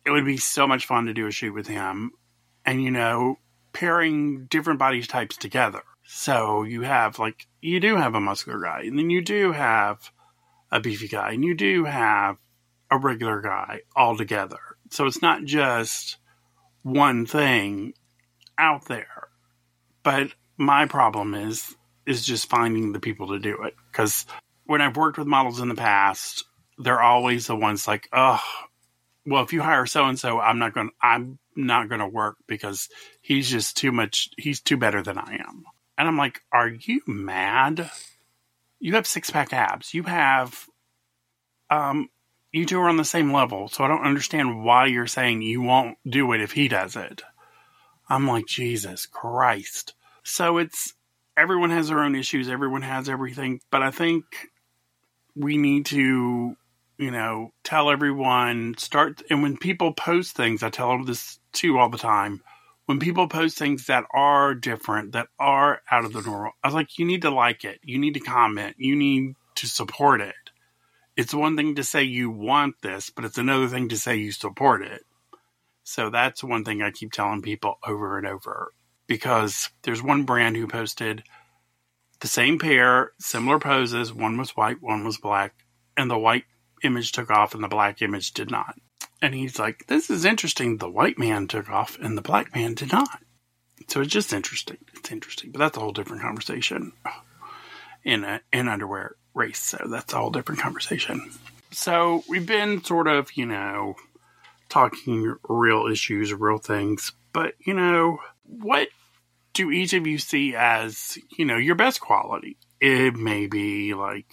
It would be so much fun to do a shoot with him. And, you know, pairing different body types together. So you have, like, you do have a muscular guy, and then you do have a beefy guy, and you do have a regular guy all together. So it's not just one thing out there. But my problem is is just finding the people to do it because when I've worked with models in the past, they're always the ones like, oh, well, if you hire so and so, I'm not going. I'm not going to work because he's just too much. He's too better than I am. And I'm like, are you mad? You have six pack abs. You have, um, you two are on the same level. So I don't understand why you're saying you won't do it if he does it. I'm like, Jesus Christ. So it's everyone has their own issues, everyone has everything, but I think we need to, you know, tell everyone start and when people post things, I tell them this too all the time. When people post things that are different, that are out of the normal, I was like, you need to like it. You need to comment. You need to support it. It's one thing to say you want this, but it's another thing to say you support it. So that's one thing I keep telling people over and over because there's one brand who posted the same pair, similar poses. One was white, one was black, and the white image took off and the black image did not. And he's like, This is interesting. The white man took off and the black man did not. So it's just interesting. It's interesting. But that's a whole different conversation in a, in underwear race. So that's a whole different conversation. So we've been sort of, you know, talking real issues, real things. But, you know, what do each of you see as, you know, your best quality? It may be like,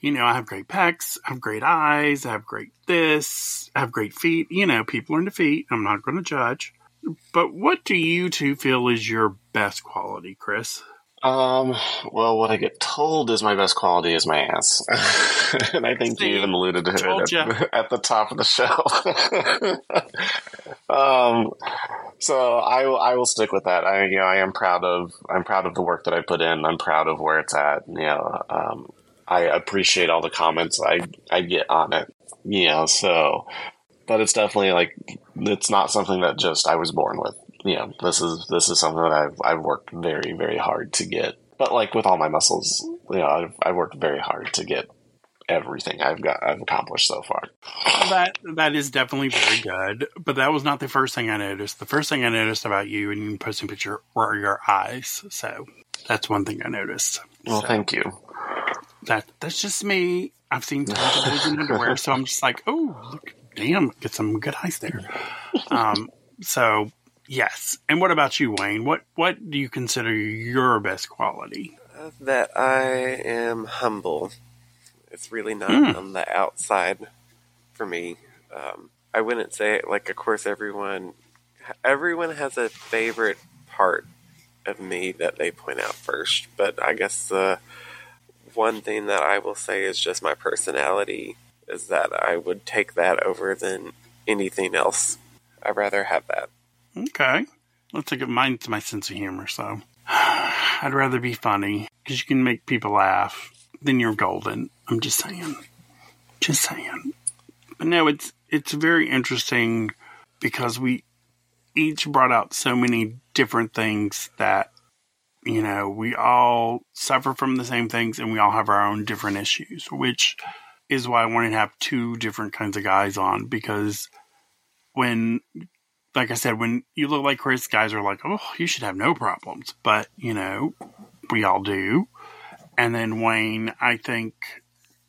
you know, I have great pecs, I have great eyes, I have great this, I have great feet. You know, people are into feet. I'm not going to judge. But what do you two feel is your best quality, Chris?
Um, well, what I get told is my best quality is my ass. and I think See, you even alluded to it at, at, the top of the show. um, so I, I will stick with that. I, you know, I am proud of, I'm proud of the work that I put in. I'm proud of where it's at. You know, um, I appreciate all the comments I, I get on it. You know, so, but it's definitely like, it's not something that just I was born with you know, this is this is something that I've I've worked very very hard to get. But like with all my muscles, you know, I've, I've worked very hard to get everything I've got I've accomplished so far.
That that is definitely very good, but that was not the first thing I noticed. The first thing I noticed about you and you posting picture were your eyes. So that's one thing I noticed.
Well,
so,
thank you.
That that's just me. I've seen tons of in underwear, so I'm just like, oh, look, damn, get some good eyes there. Um, so Yes. And what about you, Wayne? What what do you consider your best quality?
Uh, that I am humble. It's really not mm. on the outside for me. Um, I wouldn't say it like, of course, everyone everyone has a favorite part of me that they point out first. But I guess the one thing that I will say is just my personality is that I would take that over than anything else. I'd rather have that.
Okay. Let's take it. Mine's my sense of humor, so I'd rather be funny because you can make people laugh. Then you're golden. I'm just saying. Just saying. But no, it's it's very interesting because we each brought out so many different things that you know we all suffer from the same things and we all have our own different issues, which is why I wanted to have two different kinds of guys on because when like I said, when you look like Chris, guys are like, oh, you should have no problems. But, you know, we all do. And then Wayne, I think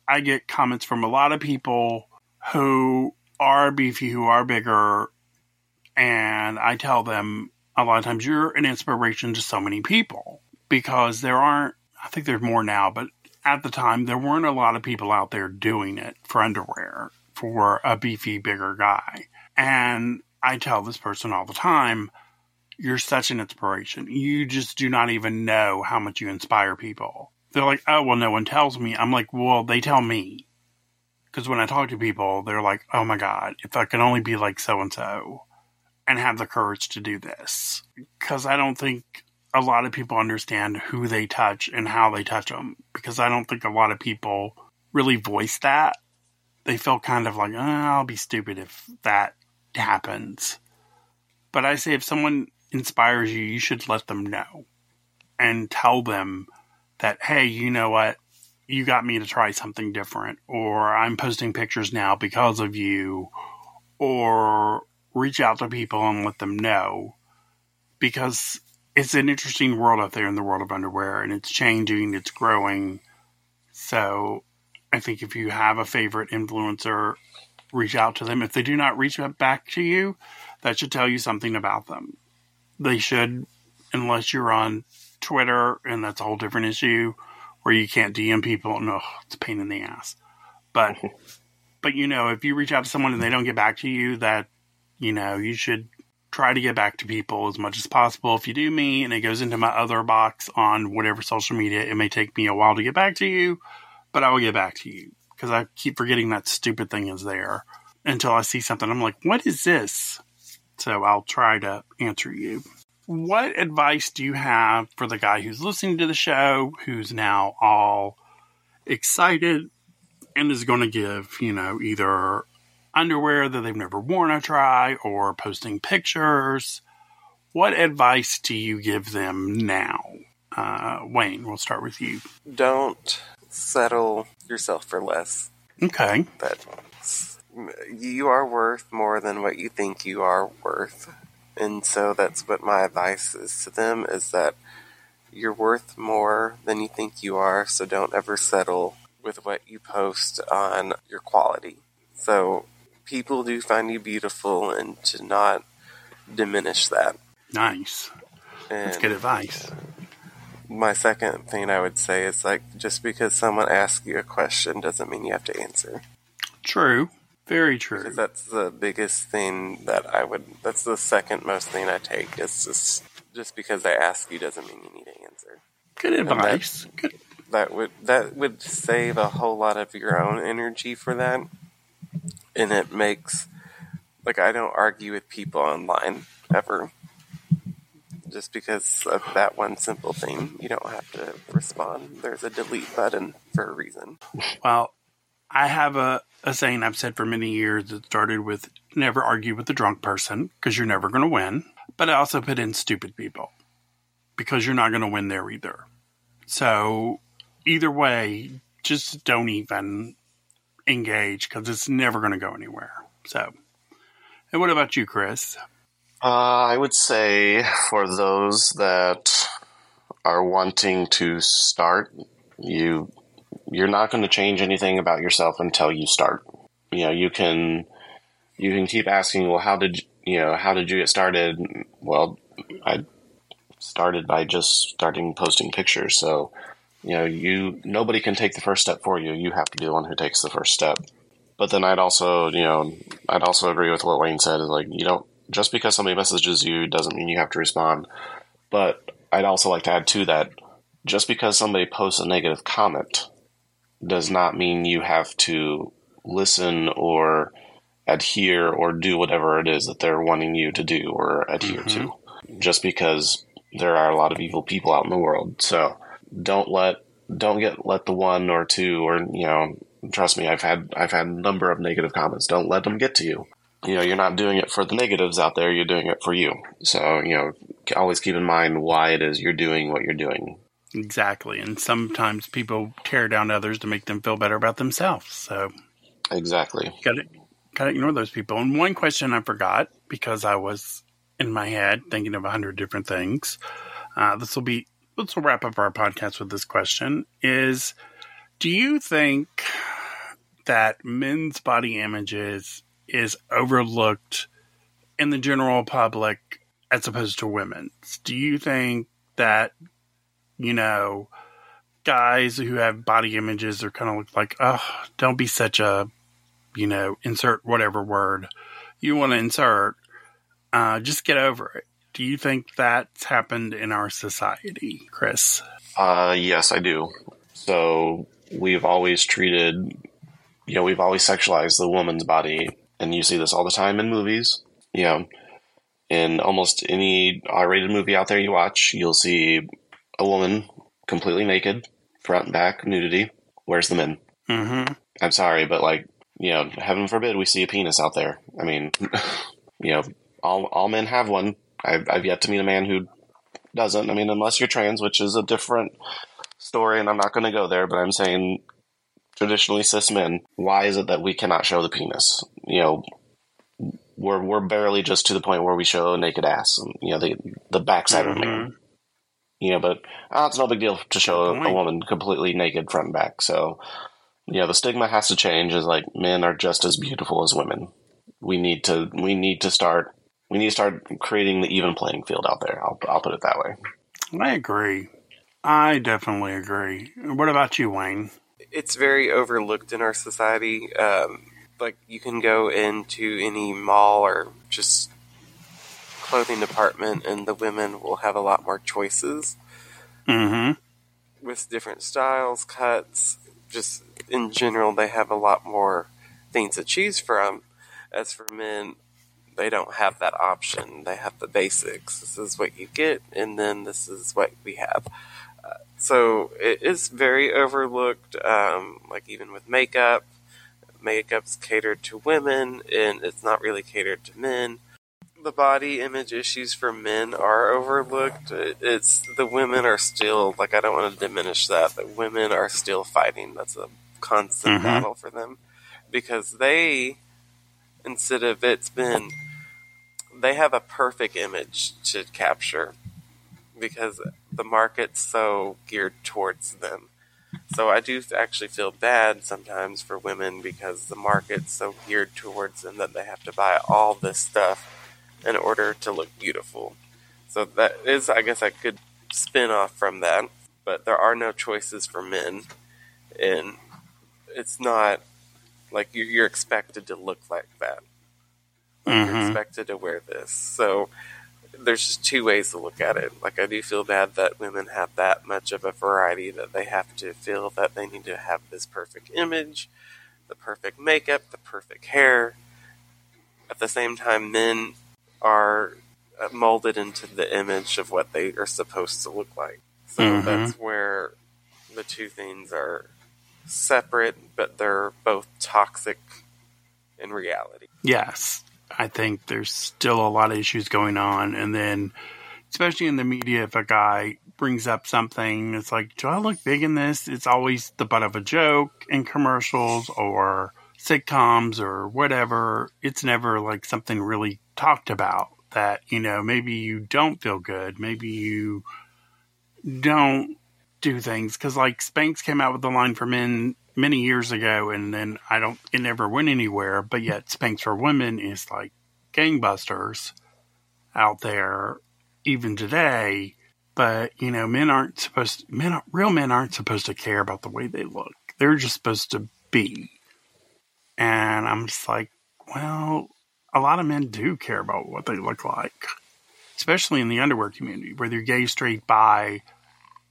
I get comments from a lot of people who are beefy, who are bigger. And I tell them a lot of times you're an inspiration to so many people because there aren't, I think there's more now, but at the time, there weren't a lot of people out there doing it for underwear for a beefy, bigger guy. And I tell this person all the time, you're such an inspiration. You just do not even know how much you inspire people. They're like, oh, well, no one tells me. I'm like, well, they tell me. Because when I talk to people, they're like, oh my God, if I could only be like so and so and have the courage to do this. Because I don't think a lot of people understand who they touch and how they touch them. Because I don't think a lot of people really voice that. They feel kind of like, oh, I'll be stupid if that happens. But I say if someone inspires you, you should let them know and tell them that, hey, you know what? You got me to try something different, or I'm posting pictures now because of you, or reach out to people and let them know because it's an interesting world out there in the world of underwear and it's changing, it's growing. So I think if you have a favorite influencer reach out to them. If they do not reach back to you, that should tell you something about them. They should, unless you're on Twitter, and that's a whole different issue where you can't DM people. No, it's a pain in the ass. But, but you know, if you reach out to someone and they don't get back to you, that you know you should try to get back to people as much as possible. If you do me and it goes into my other box on whatever social media, it may take me a while to get back to you, but I will get back to you because I keep forgetting that stupid thing is there until I see something. I'm like, what is this? So I'll try to answer you. What advice do you have for the guy who's listening to the show, who's now all excited and is going to give, you know, either underwear that they've never worn a try or posting pictures? What advice do you give them now? Uh, Wayne, we'll start with you.
Don't settle yourself for less.
Okay.
That you are worth more than what you think you are worth. And so that's what my advice is to them is that you're worth more than you think you are, so don't ever settle with what you post on your quality. So people do find you beautiful and to not diminish that.
Nice. And That's good advice
my second thing I would say is like just because someone asks you a question doesn't mean you have to answer.
True. Very true.
Because that's the biggest thing that I would. That's the second most thing I take. Is just just because they ask you doesn't mean you need to answer.
Good advice.
That,
Good.
That would that would save a whole lot of your own energy for that, and it makes like I don't argue with people online ever just because of that one simple thing. You don't have to respond. There's a delete button for a reason.
Well, I have a, a saying I've said for many years that started with never argue with a drunk person because you're never going to win. But I also put in stupid people because you're not going to win there either. So either way, just don't even engage because it's never going to go anywhere. So, and what about you, Chris?
Uh, I would say for those that are wanting to start, you you're not going to change anything about yourself until you start. You know, you can you can keep asking, well, how did you know how did you get started? Well, I started by just starting posting pictures. So, you know, you nobody can take the first step for you. You have to be the one who takes the first step. But then I'd also, you know, I'd also agree with what Wayne said. Is like you don't just because somebody messages you doesn't mean you have to respond. But I'd also like to add to that just because somebody posts a negative comment does not mean you have to listen or adhere or do whatever it is that they're wanting you to do or adhere mm-hmm. to. Just because there are a lot of evil people out in the world. So don't let don't get let the one or two or you know trust me I've had I've had a number of negative comments. Don't let them get to you you know, you're not doing it for the negatives out there, you're doing it for you. So, you know, always keep in mind why it is you're doing what you're doing.
Exactly. And sometimes people tear down others to make them feel better about themselves. So,
exactly.
Got to got to ignore those people. And one question I forgot because I was in my head thinking of a hundred different things. Uh, this will be let's wrap up our podcast with this question: Is do you think that men's body images is overlooked in the general public as opposed to women's? Do you think that you know guys who have body images are kind of like, oh, don't be such a you know, insert whatever word you want to insert. Uh, just get over it. Do you think that's happened in our society, Chris?
Uh, yes, I do. So we've always treated, you know, we've always sexualized the woman's body, and you see this all the time in movies. You know, in almost any R-rated movie out there you watch, you'll see a woman completely naked, front and back, nudity. Where's the men?
Mm-hmm.
I'm sorry, but like, you know, heaven forbid we see a penis out there. I mean, you know, all all men have one. I've, I've yet to meet a man who doesn't. I mean, unless you're trans, which is a different story, and I'm not going to go there. But I'm saying, traditionally cis men, why is it that we cannot show the penis? You know, we're we're barely just to the point where we show a naked ass, and you know, the the backside of a man. You know, but uh, it's no big deal to show a, a woman completely naked front and back. So, you know, the stigma has to change. Is like men are just as beautiful as women. We need to we need to start we need to start creating the even playing field out there. I'll, I'll put it that way.
I agree. I definitely agree. What about you, Wayne?
It's very overlooked in our society. Um, like you can go into any mall or just clothing department, and the women will have a lot more choices
Mm-hmm.
with different styles, cuts. Just in general, they have a lot more things to choose from. As for men, they don't have that option. They have the basics. This is what you get, and then this is what we have. So it is very overlooked. Um, like even with makeup, makeup's catered to women, and it's not really catered to men. The body image issues for men are overlooked. It's the women are still like I don't want to diminish that. but women are still fighting. That's a constant
Mhm.
battle for them because they instead of it's been they have a perfect image to capture because the market's so geared towards them. So I do actually feel bad sometimes for women because the market's so geared towards them that they have to buy all this stuff in order to look beautiful. So that is, I guess, a good spin off from that. But there are no choices for men, and it's not like you- you're expected to look like that. Like You're
mm-hmm.
expected to wear this. So there's just two ways to look at it. Like I do feel bad that women have that much of a variety that they have to feel that they need to have this perfect image, the perfect makeup, the perfect hair. At the same time, men are uh, molded into the image of what they are supposed to look like. So
Mhm.
that's where the two things are separate, but they're both toxic in reality.
Yes. I think there's still a lot of issues going on. And then, especially in the media, if a guy brings up something, it's like, do I look big in this? It's always the butt of a joke in commercials or sitcoms or whatever. It's never like something really talked about that, you know, maybe you don't feel good. Maybe you don't do things. Cause like Spanx came out with the line for men many years ago and then I don't it never went anywhere, but yet Spanx for women is like gangbusters out there even today. But you know, men aren't supposed to, men real men aren't supposed to care about the way they look. They're just supposed to be. And I'm just like, well, a lot of men do care about what they look like. Especially in the underwear community, whether you're gay, straight, bi,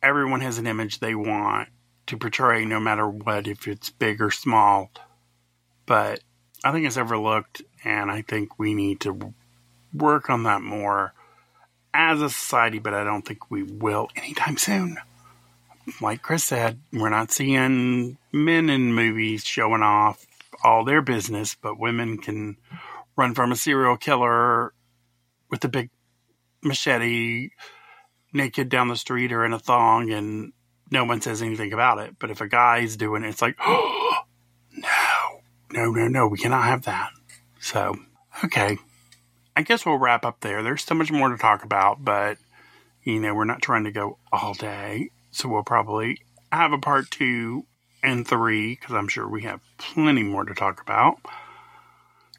everyone has an image they want to portray no matter what, if it's big or small. But I think it's overlooked, and I think we need to work on that more as a society, but I don't think we will anytime soon. Like Chris said, we're not seeing men in movies showing off all their business, but women can run from a serial killer with a big machete naked down the street or in a thong and no one says anything about it. But if a guy's doing it, it's like, oh, no, no, no, no, we cannot have that. So, okay. I guess we'll wrap up there. There's so much more to talk about, but you know, we're not trying to go all day. So we'll probably have a part two and three because I'm sure we have plenty more to talk about.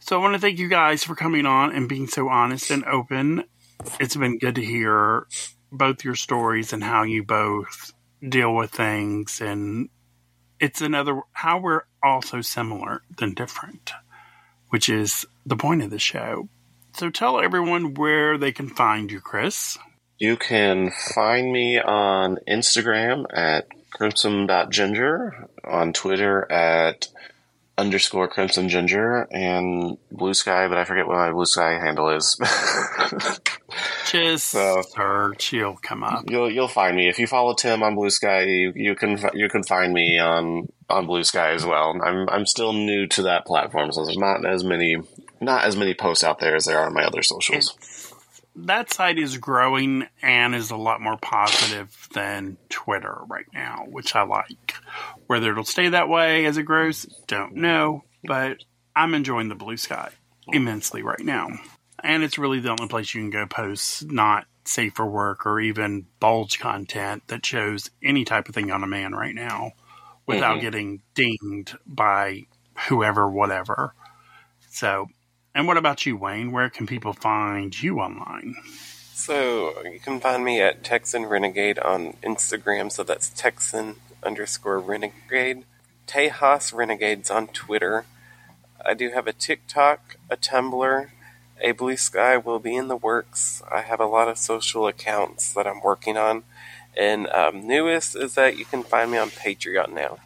So I want to thank you guys for coming on and being so honest and open. It's been good to hear both your stories and how you both deal with things and it's another how we're also similar than different, which is the point of the show. So tell everyone where they can find you, Chris.
You can find me on Instagram at crimson.ginger, on Twitter at underscore crimson ginger, and Blue Sky, but I forget what my Blue Sky handle is.
Just so, search, you'll come up.
You'll you'll find me if you follow Tim on Blue Sky. You, you can you can find me on on Blue Sky as well. I'm I'm still new to that platform, so there's not as many not as many posts out there as there are on my other socials.
It's, that site is growing and is a lot more positive than Twitter right now, which I like. Whether it'll stay that way as it grows, don't know, but I'm enjoying the blue sky immensely right now. And it's really the only place you can go post not safe for work or even bulge content that shows any type of thing on a man right now without mm-hmm. getting dinged by whoever, whatever. So and what about you, Wayne? Where can people find you online?
So you can find me at Texan Renegade on Instagram. So that's Texan underscore Renegade. Tejas Renegades on Twitter. I do have a TikTok, a Tumblr, a Blue Sky will be in the works. I have a lot of social accounts that I'm working on. And um, newest is that you can find me on Patreon now.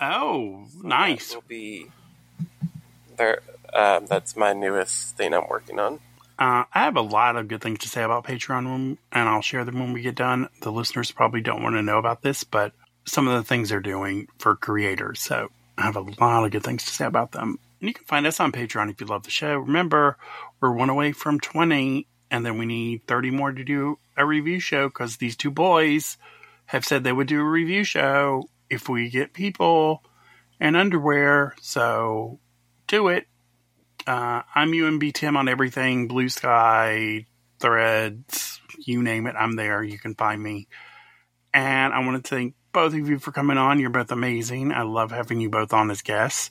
Oh, nice.
will be there. Um, that's my newest thing I'm working on.
Uh, I have a lot of good things to say about Patreon, and I'll share them when we get done. The listeners probably don't want to know about this, but some of the things they're doing for creators. So I have a lot of good things to say about them. And you can find us on Patreon if you love the show. Remember, we're one away from 20, and then we need 30 more to do a review show because these two boys have said they would do a review show if we get people and underwear. So do it. Uh, I'm UNB Tim on everything Blue Sky, Threads, you name it, I'm there. You can find me. And I want to thank both of you for coming on. You're both amazing. I love having you both on as guests.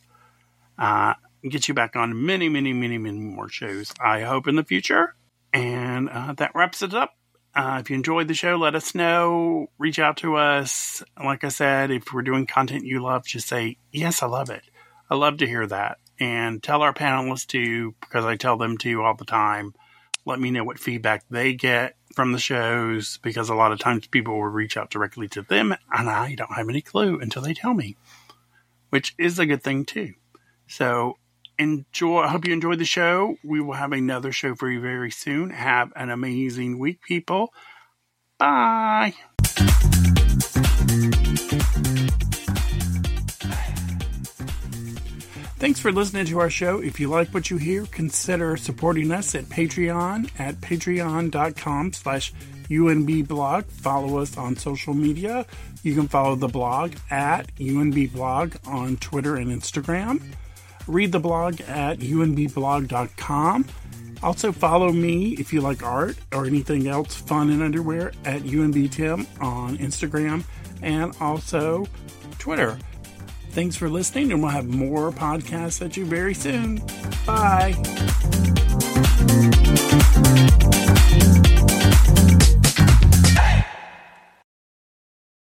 Uh, get you back on many, many, many, many more shows, I hope, in the future. And uh, that wraps it up. Uh, if you enjoyed the show, let us know. Reach out to us. Like I said, if we're doing content you love, just say, Yes, I love it. I love to hear that and tell our panelists to, because I tell them to all the time, let me know what feedback they get from the shows, because a lot of times people will reach out directly to them, and I don't have any clue until they tell me, which is a good thing too. So enjoy. I hope you enjoyed the show. We will have another show for you very soon. Have an amazing week, people. Bye. Thanks for listening to our show. If you like what you hear, consider supporting us at Patreon at patreon.com slash UNBblog. Follow us on social media. You can follow the blog at UNBblog on Twitter and Instagram. Read the blog at unbblog.com. Also follow me if you like art or anything else fun in underwear at UNBTim on Instagram and also Twitter. Thanks for listening, and we'll have more podcasts at you very soon. Bye.